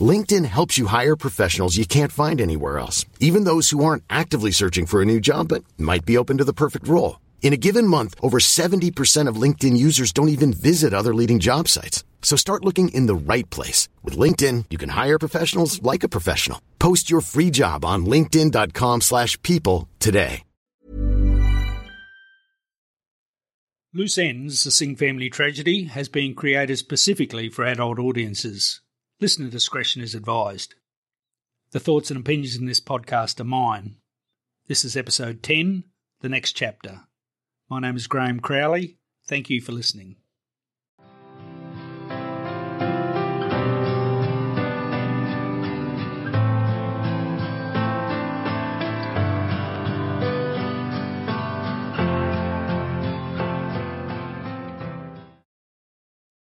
LinkedIn helps you hire professionals you can't find anywhere else, even those who aren't actively searching for a new job but might be open to the perfect role. In a given month, over 70% of LinkedIn users don't even visit other leading job sites. So start looking in the right place. With LinkedIn, you can hire professionals like a professional. Post your free job on linkedin.com slash people today. Loose Ends, a Singh family tragedy, has been created specifically for adult audiences. Listener discretion is advised. The thoughts and opinions in this podcast are mine. This is episode 10, the next chapter. My name is Graeme Crowley. Thank you for listening.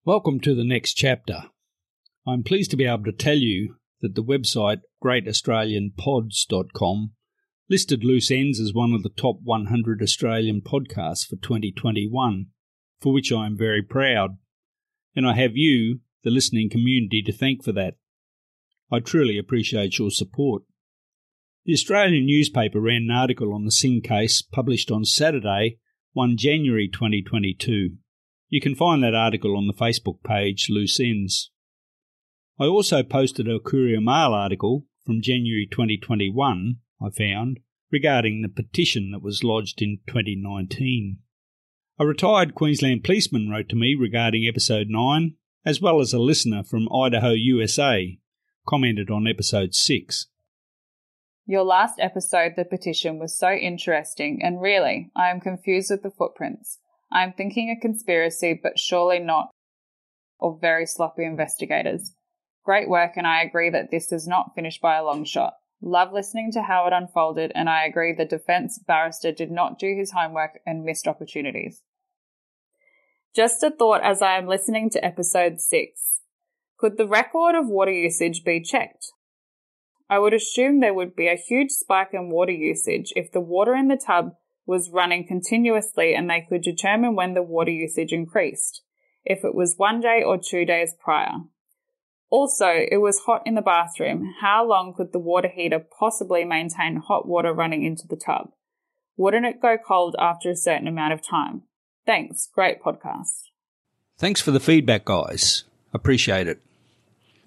Welcome to the next chapter. I'm pleased to be able to tell you that the website greataustralianpods.com listed Loose Ends as one of the top 100 Australian podcasts for 2021, for which I am very proud. And I have you, the listening community, to thank for that. I truly appreciate your support. The Australian newspaper ran an article on the Singh case published on Saturday, 1 January 2022. You can find that article on the Facebook page Loose Ends. I also posted a Courier Mail article from January 2021, I found, regarding the petition that was lodged in 2019. A retired Queensland policeman wrote to me regarding episode 9, as well as a listener from Idaho, USA, commented on episode 6. Your last episode, the petition, was so interesting, and really, I am confused with the footprints. I am thinking a conspiracy, but surely not, or very sloppy investigators. Great work, and I agree that this is not finished by a long shot. Love listening to how it unfolded, and I agree the defense barrister did not do his homework and missed opportunities. Just a thought as I am listening to episode 6. Could the record of water usage be checked? I would assume there would be a huge spike in water usage if the water in the tub was running continuously and they could determine when the water usage increased, if it was one day or two days prior. Also, it was hot in the bathroom. How long could the water heater possibly maintain hot water running into the tub? Wouldn't it go cold after a certain amount of time? Thanks. Great podcast. Thanks for the feedback, guys. Appreciate it.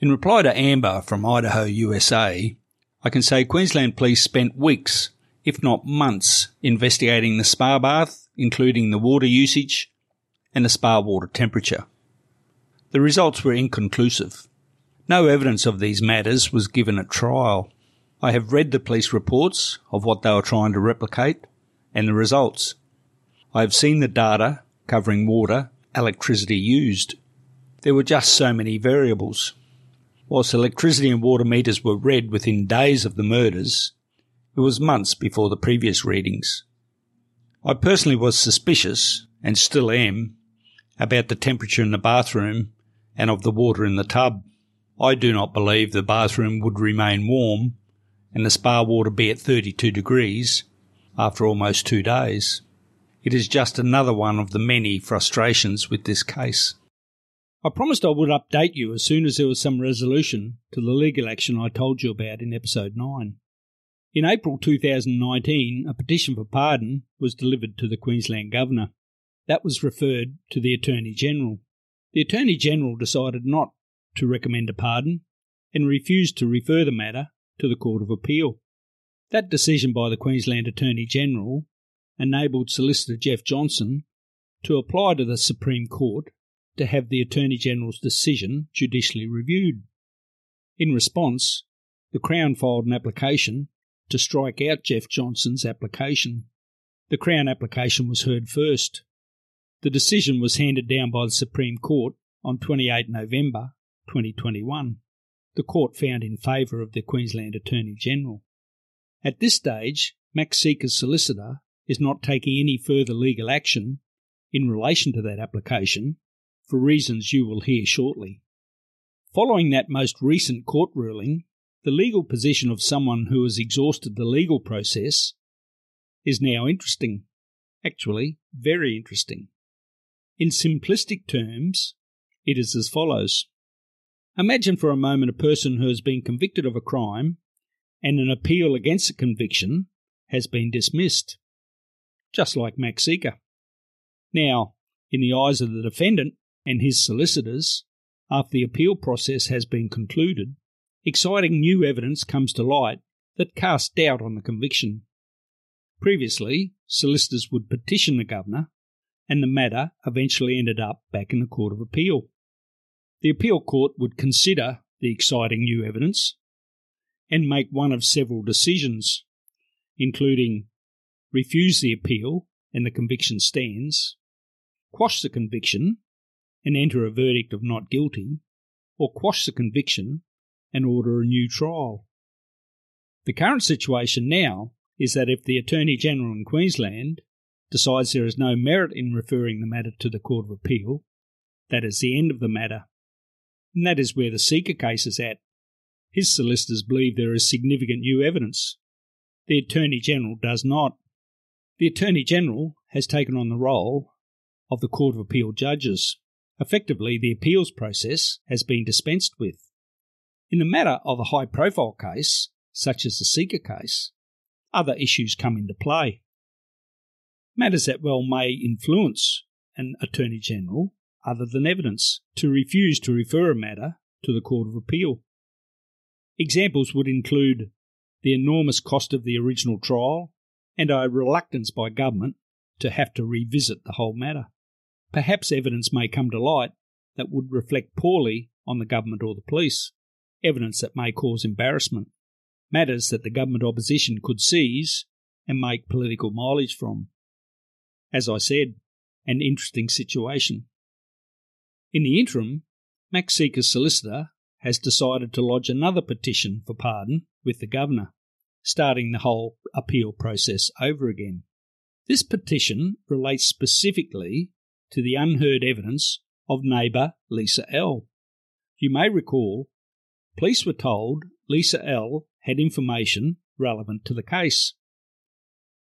In reply to Amber from Idaho, USA, I can say Queensland Police spent weeks if not months, investigating the spa bath, including the water usage and the spa water temperature. The results were inconclusive. No evidence of these matters was given at trial. I have read the police reports of what they were trying to replicate and the results. I have seen the data covering water, electricity used. There were just so many variables. Whilst electricity and water meters were read within days of the murders, it was months before the previous readings. I personally was suspicious, and still am, about the temperature in the bathroom and of the water in the tub. I do not believe the bathroom would remain warm and the spa water be at 32 degrees after almost two days. It is just another one of the many frustrations with this case. I promised I would update you as soon as there was some resolution to the legal action I told you about in episode 9. In April 2019, a petition for pardon was delivered to the Queensland Governor. That was referred to the Attorney General. The Attorney General decided not to recommend a pardon and refused to refer the matter to the Court of Appeal. That decision by the Queensland Attorney General enabled Solicitor Jeff Johnson to apply to the Supreme Court to have the Attorney General's decision judicially reviewed. In response, the Crown filed an application to strike out Jeff Johnson's application. The Crown application was heard first. The decision was handed down by the Supreme Court on 28 November 2021. The court found in favour of the Queensland Attorney General. At this stage, Max Sica's solicitor is not taking any further legal action in relation to that application for reasons you will hear shortly. Following that most recent court ruling, the legal position of someone who has exhausted the legal process is now interesting. Actually, very interesting. In simplistic terms, it is as follows. Imagine for a moment a person who has been convicted of a crime and an appeal against the conviction has been dismissed, just like Max Sica. Now, in the eyes of the defendant and his solicitors, after the appeal process has been concluded, exciting new evidence comes to light that casts doubt on the conviction. Previously, solicitors would petition the governor, and the matter eventually ended up back in the Court of Appeal. The appeal court would consider the exciting new evidence and make one of several decisions, including refuse the appeal and the conviction stands, quash the conviction and enter a verdict of not guilty, or quash the conviction and order a new trial. The current situation now is that if the Attorney General in Queensland decides there is no merit in referring the matter to the Court of Appeal, that is the end of the matter. And that is where the Sica case is at. His solicitors believe there is significant new evidence. The Attorney General does not. The Attorney General has taken on the role of the Court of Appeal judges. Effectively, the appeals process has been dispensed with. In the matter of a high profile case, such as the Sica case, other issues come into play. Matters that well may influence an Attorney General, other than evidence, to refuse to refer a matter to the Court of Appeal. Examples would include the enormous cost of the original trial and a reluctance by government to have to revisit the whole matter. Perhaps evidence may come to light that would reflect poorly on the government or the police, evidence that may cause embarrassment, matters that the government opposition could seize and make political mileage from. As I said, an interesting situation. In the interim, Max Sica's solicitor has decided to lodge another petition for pardon with the governor, starting the whole appeal process over again. This petition relates specifically to the unheard evidence of neighbour Lisa L. You may recall, police were told Lisa L had information relevant to the case.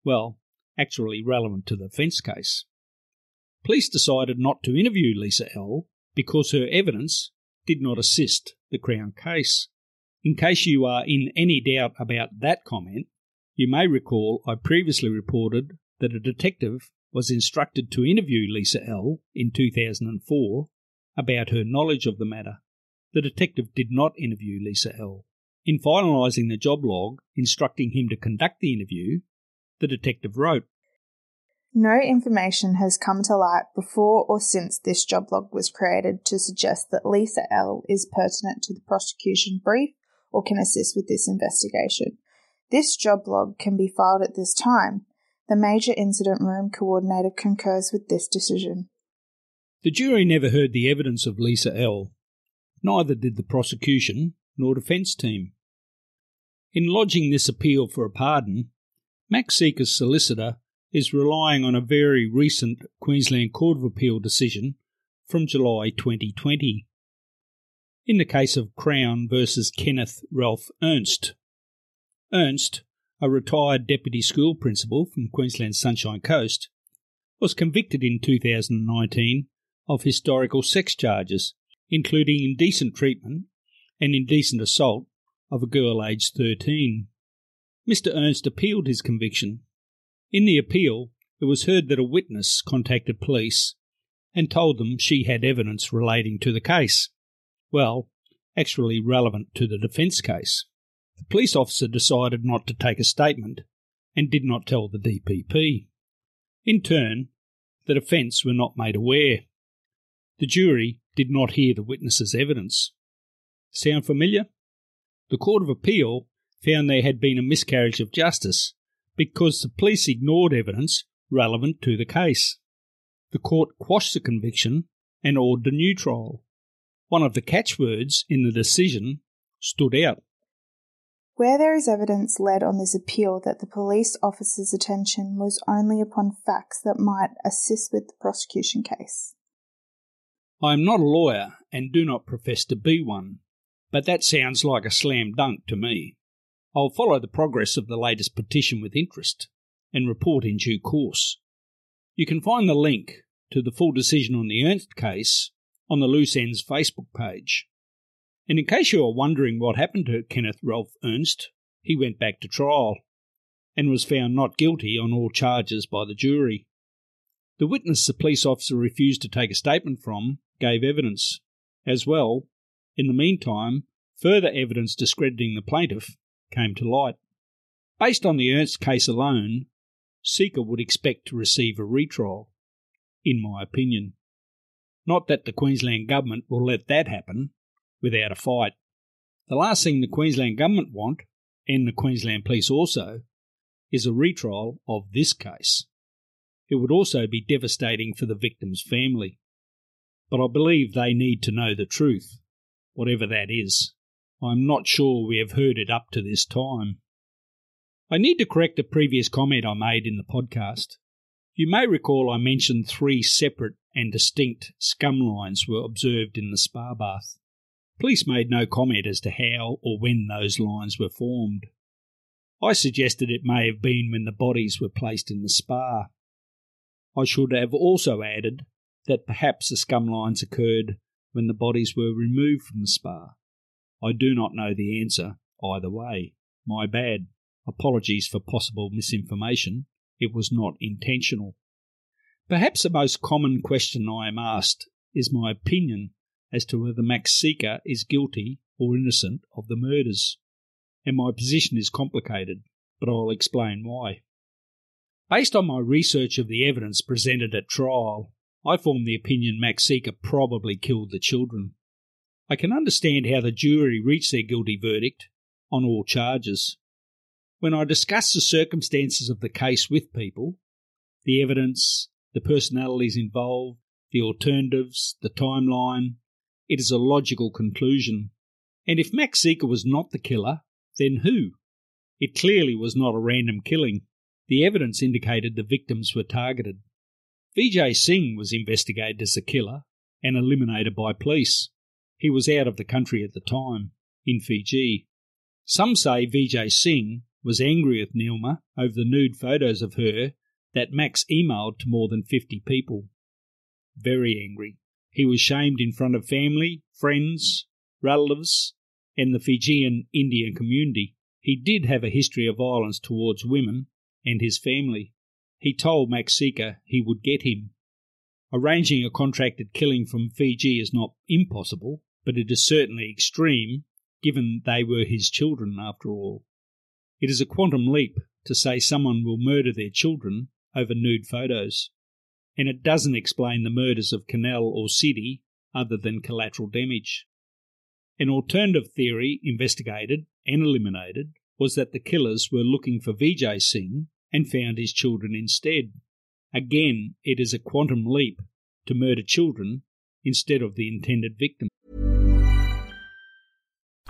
Well, actually relevant to the defence case. Police decided not to interview Lisa L because her evidence did not assist the Crown case. In case you are in any doubt about that comment, you may recall I previously reported that a detective was instructed to interview Lisa L. in 2004 about her knowledge of the matter. The detective did not interview Lisa L. In finalising the job log instructing him to conduct the interview, the detective wrote No information has come to light before or since this job log was created to suggest that Lisa L. is pertinent to the prosecution brief or can assist with this investigation. This job log can be filed at this time, the Major Incident Room Coordinator concurs with this decision. The jury never heard the evidence of Lisa L. Neither did the prosecution nor defence team. In lodging this appeal for a pardon, Max Sica's solicitor is relying on a very recent Queensland Court of Appeal decision from July 2020. In the case of Crown versus Kenneth Ralph Ernst, Ernst a retired deputy school principal from Queensland's Sunshine Coast, was convicted in 2019 of historical sex charges, including indecent treatment and indecent assault of a girl aged 13. Mr. Ernst appealed his conviction. In the appeal, it was heard that a witness contacted police and told them she had evidence relating to the case. Well, actually relevant to the defence case. The police officer decided not to take a statement and did not tell the DPP. In turn, the defence were not made aware. The jury did not hear the witness's evidence. Sound familiar? The Court of Appeal found there had been a miscarriage of justice because the police ignored evidence relevant to the case. The court quashed the conviction and ordered a new trial. One of the catchwords in the decision stood out Where there is evidence led on this appeal that the police officer's attention was only upon facts that might assist with the prosecution case. I am not a lawyer and do not profess to be one, but that sounds like a slam dunk to me. I'll follow the progress of the latest petition with interest and report in due course. You can find the link to the full decision on the Ernst case on the Loose Ends Facebook page. And in case you are wondering what happened to Kenneth Ralph Ernst, he went back to trial and was found not guilty on all charges by the jury. The witness the police officer refused to take a statement from gave evidence. As well, in the meantime, further evidence discrediting the plaintiff came to light. Based on the Ernst case alone, Sica would expect to receive a retrial, in my opinion. Not that the Queensland Government will let that happen without a fight. The last thing the Queensland Government want, and the Queensland Police also, is a retrial of this case. It would also be devastating for the victim's family. But I believe they need to know the truth, whatever that is. I'm not sure we have heard it up to this time. I need to correct a previous comment I made in the podcast. You may recall I mentioned three separate and distinct scum lines were observed in the spa bath. Police made no comment as to how or when those lines were formed. I suggested it may have been when the bodies were placed in the spa. I should have also added that perhaps the scum lines occurred when the bodies were removed from the spa. I do not know the answer either way. My bad. Apologies for possible misinformation. It was not intentional. Perhaps the most common question I am asked is my opinion as to whether Max Sica is guilty or innocent of the murders. And my position is complicated, but I'll explain why. Based on my research of the evidence presented at trial, I form the opinion Max Sica probably killed the children. I can understand how the jury reached their guilty verdict on all charges. When I discuss the circumstances of the case with people, the evidence, the personalities involved, the alternatives, the timeline. It is a logical conclusion. And if Max Sica was not the killer, then who? It clearly was not a random killing. The evidence indicated the victims were targeted. Vijay Singh was investigated as a killer and eliminated by police. He was out of the country at the time, in Fiji. Some say Vijay Singh was angry with Neelma over the nude photos of her that Max emailed to more than 50 people. Very angry. He was shamed in front of family, friends, relatives, and the Fijian Indian community. He did have a history of violence towards women and his family. He told Max Sica he would get him. Arranging a contracted killing from Fiji is not impossible, but it is certainly extreme, given they were his children after all. It is a quantum leap to say someone will murder their children over nude photos. And it doesn't explain the murders of Kunal or Sidhi other than collateral damage. An alternative theory investigated and eliminated was that the killers were looking for Vijay Singh and found his children instead. Again, it is a quantum leap to murder children instead of the intended victim.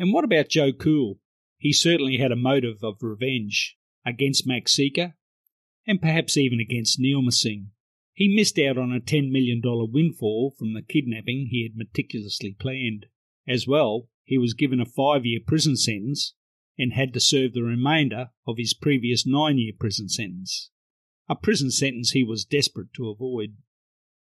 And what about Joe Cool? He certainly had a motive of revenge against Max Sica and perhaps even against Neelma Singh. He missed out on a $10 million windfall from the kidnapping he had meticulously planned. As well, he was given a five year prison sentence and had to serve the remainder of his previous nine year prison sentence, a prison sentence he was desperate to avoid.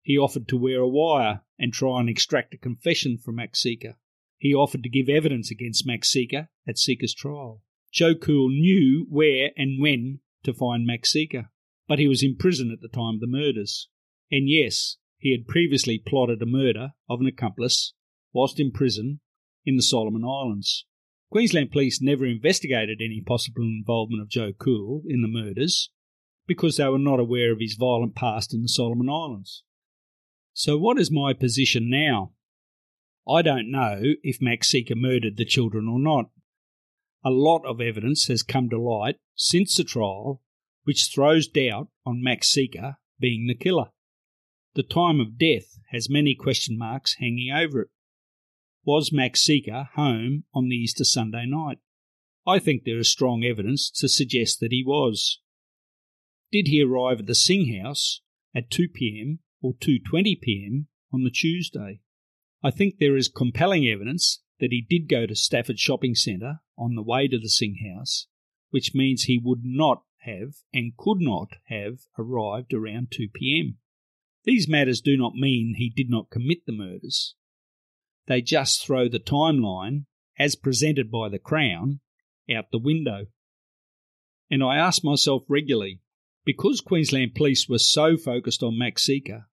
He offered to wear a wire and try and extract a confession from Max Sica. He offered to give evidence against Max Sica at Sica's trial. Joe Cool knew where and when to find Max Sica, but he was in prison at the time of the murders. And yes, he had previously plotted a murder of an accomplice whilst in prison in the Solomon Islands. Queensland Police never investigated any possible involvement of Joe Cool in the murders because they were not aware of his violent past in the Solomon Islands. So, what is my position now? I don't know if Max Sica murdered the children or not. A lot of evidence has come to light since the trial which throws doubt on Max Sica being the killer. The time of death has many question marks hanging over it. Was Max Sica home on the Easter Sunday night? I think there is strong evidence to suggest that he was. Did he arrive at the Singh House at 2 p.m. or 2:20 p.m. on the Tuesday? I think there is compelling evidence that he did go to Stafford Shopping Centre on the way to the Singh House, which means he would not have and could not have arrived around 2 p.m. These matters do not mean he did not commit the murders. They just throw the timeline, as presented by the Crown, out the window. And I ask myself regularly because Queensland Police were so focused on Max Sica,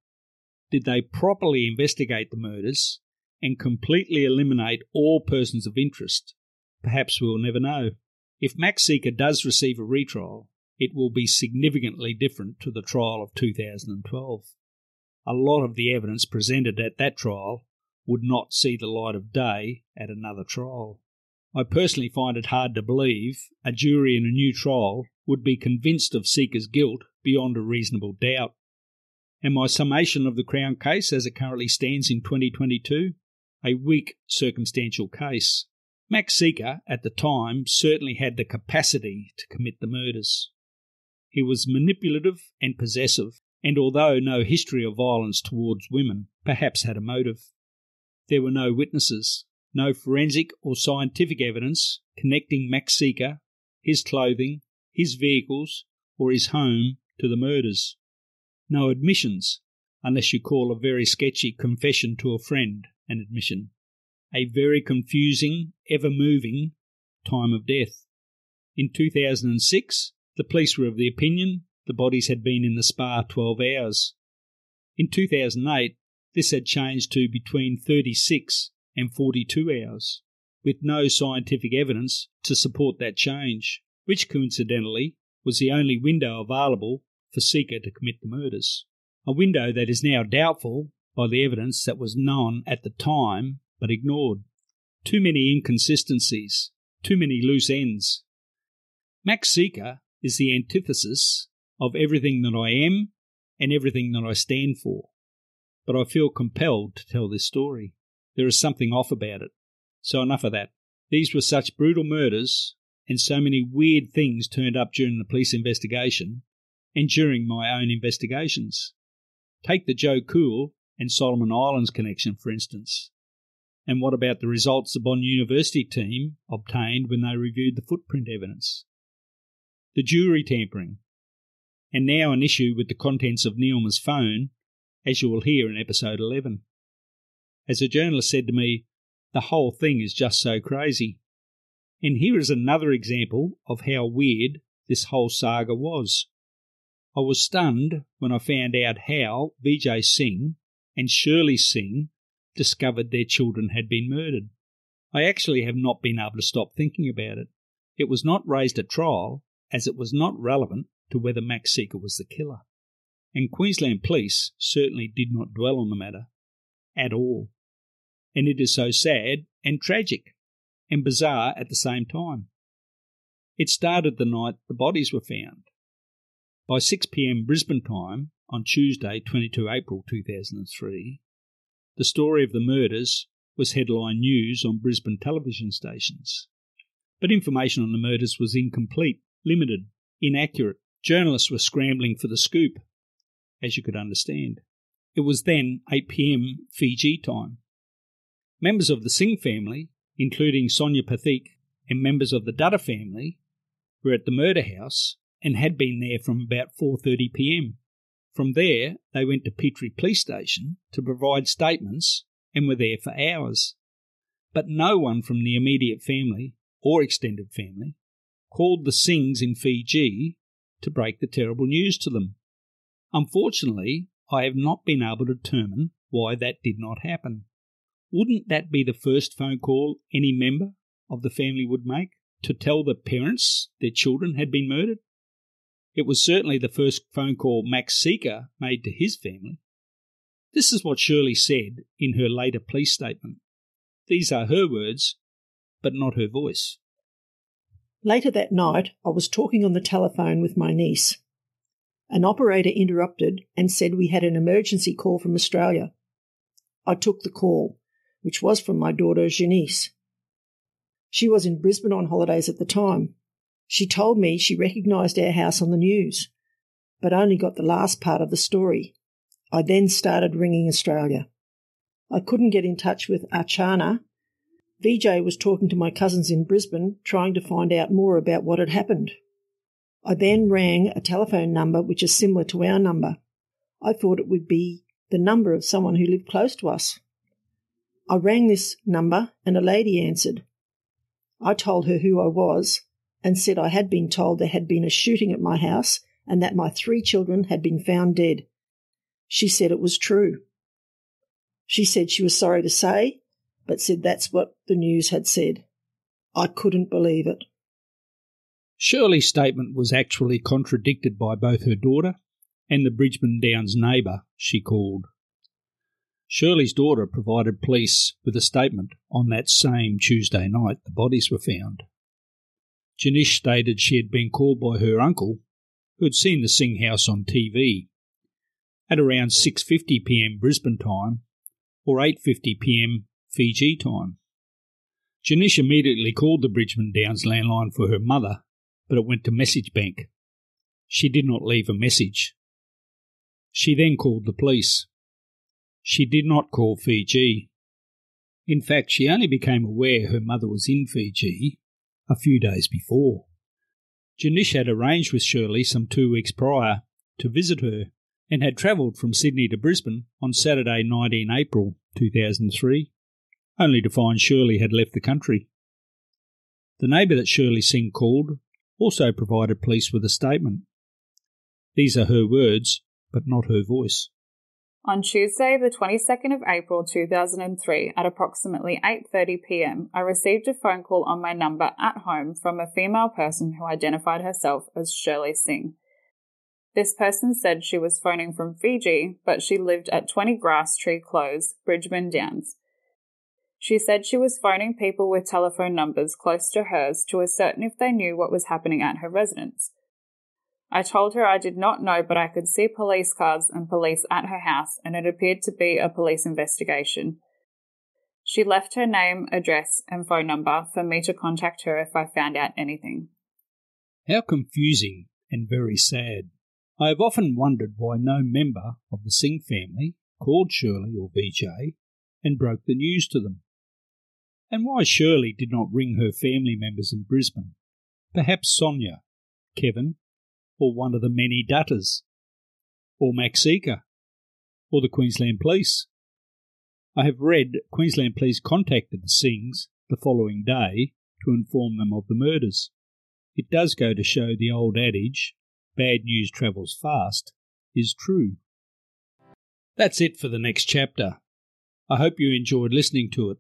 did they properly investigate the murders and completely eliminate all persons of interest? Perhaps we will never know. If Max Sica does receive a retrial, it will be significantly different to the trial of 2012. A lot of the evidence presented at that trial would not see the light of day at another trial. I personally find it hard to believe a jury in a new trial would be convinced of Sica's guilt beyond a reasonable doubt. And my summation of the Crown case as it currently stands in 2022? A weak circumstantial case. Max Sica, at the time, certainly had the capacity to commit the murders. He was manipulative and possessive, and although no history of violence towards women, perhaps had a motive. There were no witnesses, no forensic or scientific evidence connecting Max Sica, his clothing, his vehicles, or his home to the murders. No admissions, unless you call a very sketchy confession to a friend an admission. A very confusing, ever moving time of death. In 2006, the police were of the opinion the bodies had been in the spa 12 hours. In 2008, this had changed to between 36 and 42 hours, with no scientific evidence to support that change, which coincidentally was the only window available for Sica to commit the murders. A window that is now doubtful by the evidence that was known at the time but ignored. Too many inconsistencies, too many loose ends. Max Sica is the antithesis of everything that I am and everything that I stand for. But I feel compelled to tell this story. There is something off about it. So enough of that. These were such brutal murders, and so many weird things turned up during the police investigation and during my own investigations. Take the Joe Cool and Solomon Islands connection, for instance. And what about the results the Bond University team obtained when they reviewed the footprint evidence? the jury tampering, and now an issue with the contents of Neelma's phone, as you will hear in episode 11. As a journalist said to me, the whole thing is just so crazy. And here is another example of how weird this whole saga was. I was stunned when I found out how Vijay Singh and Shirley Singh discovered their children had been murdered. I actually have not been able to stop thinking about it. It was not raised at trial, as it was not relevant to whether Max Sica was the killer. And Queensland Police certainly did not dwell on the matter at all. And it is so sad and tragic and bizarre at the same time. It started the night the bodies were found. By 6 pm Brisbane time on Tuesday, 22 April 2003, the story of the murders was headline news on Brisbane television stations. But information on the murders was incomplete limited, inaccurate. Journalists were scrambling for the scoop, as you could understand. It was then 8 pm Fiji time. Members of the Singh family, including Sonia Pathik and members of the Dutta family, were at the murder house and had been there from about 4:30 p.m. From there, they went to Petrie Police Station to provide statements and were there for hours. But no one from the immediate family or extended family called the Singhs in Fiji to break the terrible news to them. Unfortunately, I have not been able to determine why that did not happen. wouldn't that be the first phone call any member of the family would make to tell the parents their children had been murdered? It was certainly the first phone call Max Sica made to his family. This is what Shirley said in her later police statement. These are her words, but not her voice. Later that night, I was talking on the telephone with my niece. An operator interrupted and said we had an emergency call from Australia. I took the call, which was from my daughter Janice. She was in Brisbane on holidays at the time. She told me she recognised our house on the news, but only got the last part of the story. I then started ringing Australia. I couldn't get in touch with Archana. VJ was talking to my cousins in Brisbane, trying to find out more about what had happened. I then rang a telephone number which is similar to our number. I thought it would be the number of someone who lived close to us. I rang this number and a lady answered. I told her who I was and said I had been told there had been a shooting at my house and that my three children had been found dead. She said it was true. She said she was sorry to say, but said that's what the news had said. I couldn't believe it. Shirley's statement was actually contradicted by both her daughter and the Bridgeman Downs neighbour she called. Shirley's daughter provided police with a statement on that same Tuesday night the bodies were found. Janish stated she had been called by her uncle, who had seen the Singh house on TV, at around 6:50 p.m. Brisbane time or 8:50 p.m. Fiji time. Janish immediately called the Bridgeman Downs landline for her mother, but it went to message bank. She did not leave a message. She then called the police. She did not call Fiji. In fact, she only became aware her mother was in Fiji a few days before. Janish had arranged with Shirley some two weeks prior to visit her and had travelled from Sydney to Brisbane on Saturday, 19 April 2003, only to find Shirley had left the country. The neighbour that Shirley Singh called also provided police with a statement. These are her words, but not her voice. On Tuesday, the 22nd of April 2003 at approximately 8:30 p.m., I received a phone call on my number at home from a female person who identified herself as Shirley Singh. This person said she was phoning from Fiji, but she lived at 20 Grass Tree Close, Bridgeman Downs. She said she was phoning people with telephone numbers close to hers to ascertain if they knew what was happening at her residence. I told her I did not know, but I could see police cars and police at her house, and it appeared to be a police investigation. She left her name, address, and phone number for me to contact her if I found out anything. How confusing and very sad. I have often wondered why no member of the Singh family called Shirley or VJ and broke the news to them. And why Shirley did not ring her family members in Brisbane. Perhaps Sonia, Kevin, or one of the many Duttas, or Max Sica, or the Queensland Police. I have read Queensland Police contacted the Singhs the following day to inform them of the murders. It does go to show the old adage, bad news travels fast, is true. That's it for the next chapter. I hope you enjoyed listening to it.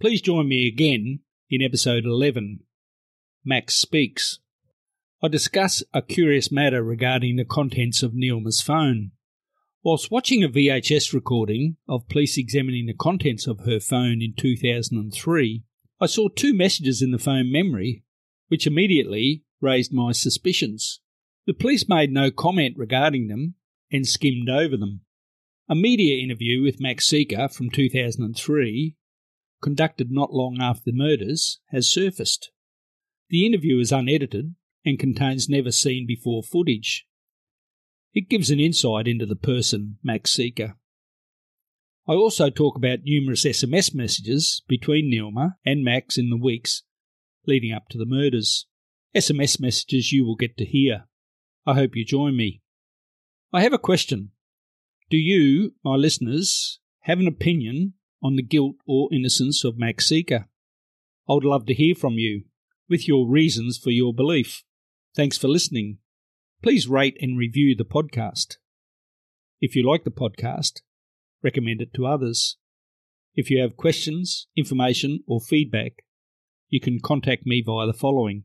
Please join me again in episode 11 Max Speaks. I discuss a curious matter regarding the contents of Neelma's phone. Whilst watching a VHS recording of police examining the contents of her phone in 2003, I saw two messages in the phone memory which immediately raised my suspicions. The police made no comment regarding them and skimmed over them. A media interview with Max Sica from 2003, conducted not long after the murders, has surfaced. The interview is unedited and contains never seen before footage. It gives an insight into the person, Max Sica. I also talk about numerous SMS messages between Neelma and Max in the weeks leading up to the murders. SMS messages you will get to hear. I hope you join me. I have a question. Do you, my listeners, have an opinion on the guilt or innocence of Max Sica? I would love to hear from you with your reasons for your belief. Thanks for listening. Please rate and review the podcast. If you like the podcast, recommend it to others. If you have questions, information, or feedback, you can contact me via the following.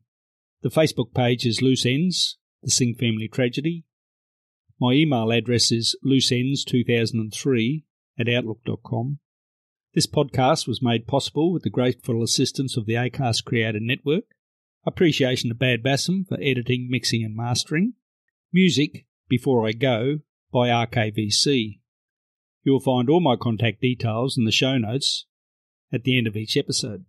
The Facebook page is Loose Ends, the Singh Family Tragedy. My email address is looseends2003 at outlook.com. This podcast was made possible with the grateful assistance of the ACAST Creator Network. Appreciation to Bad Bassam for editing, mixing, and mastering. Music, Before I Go, by RKVC. You will find all my contact details in the show notes at the end of each episode.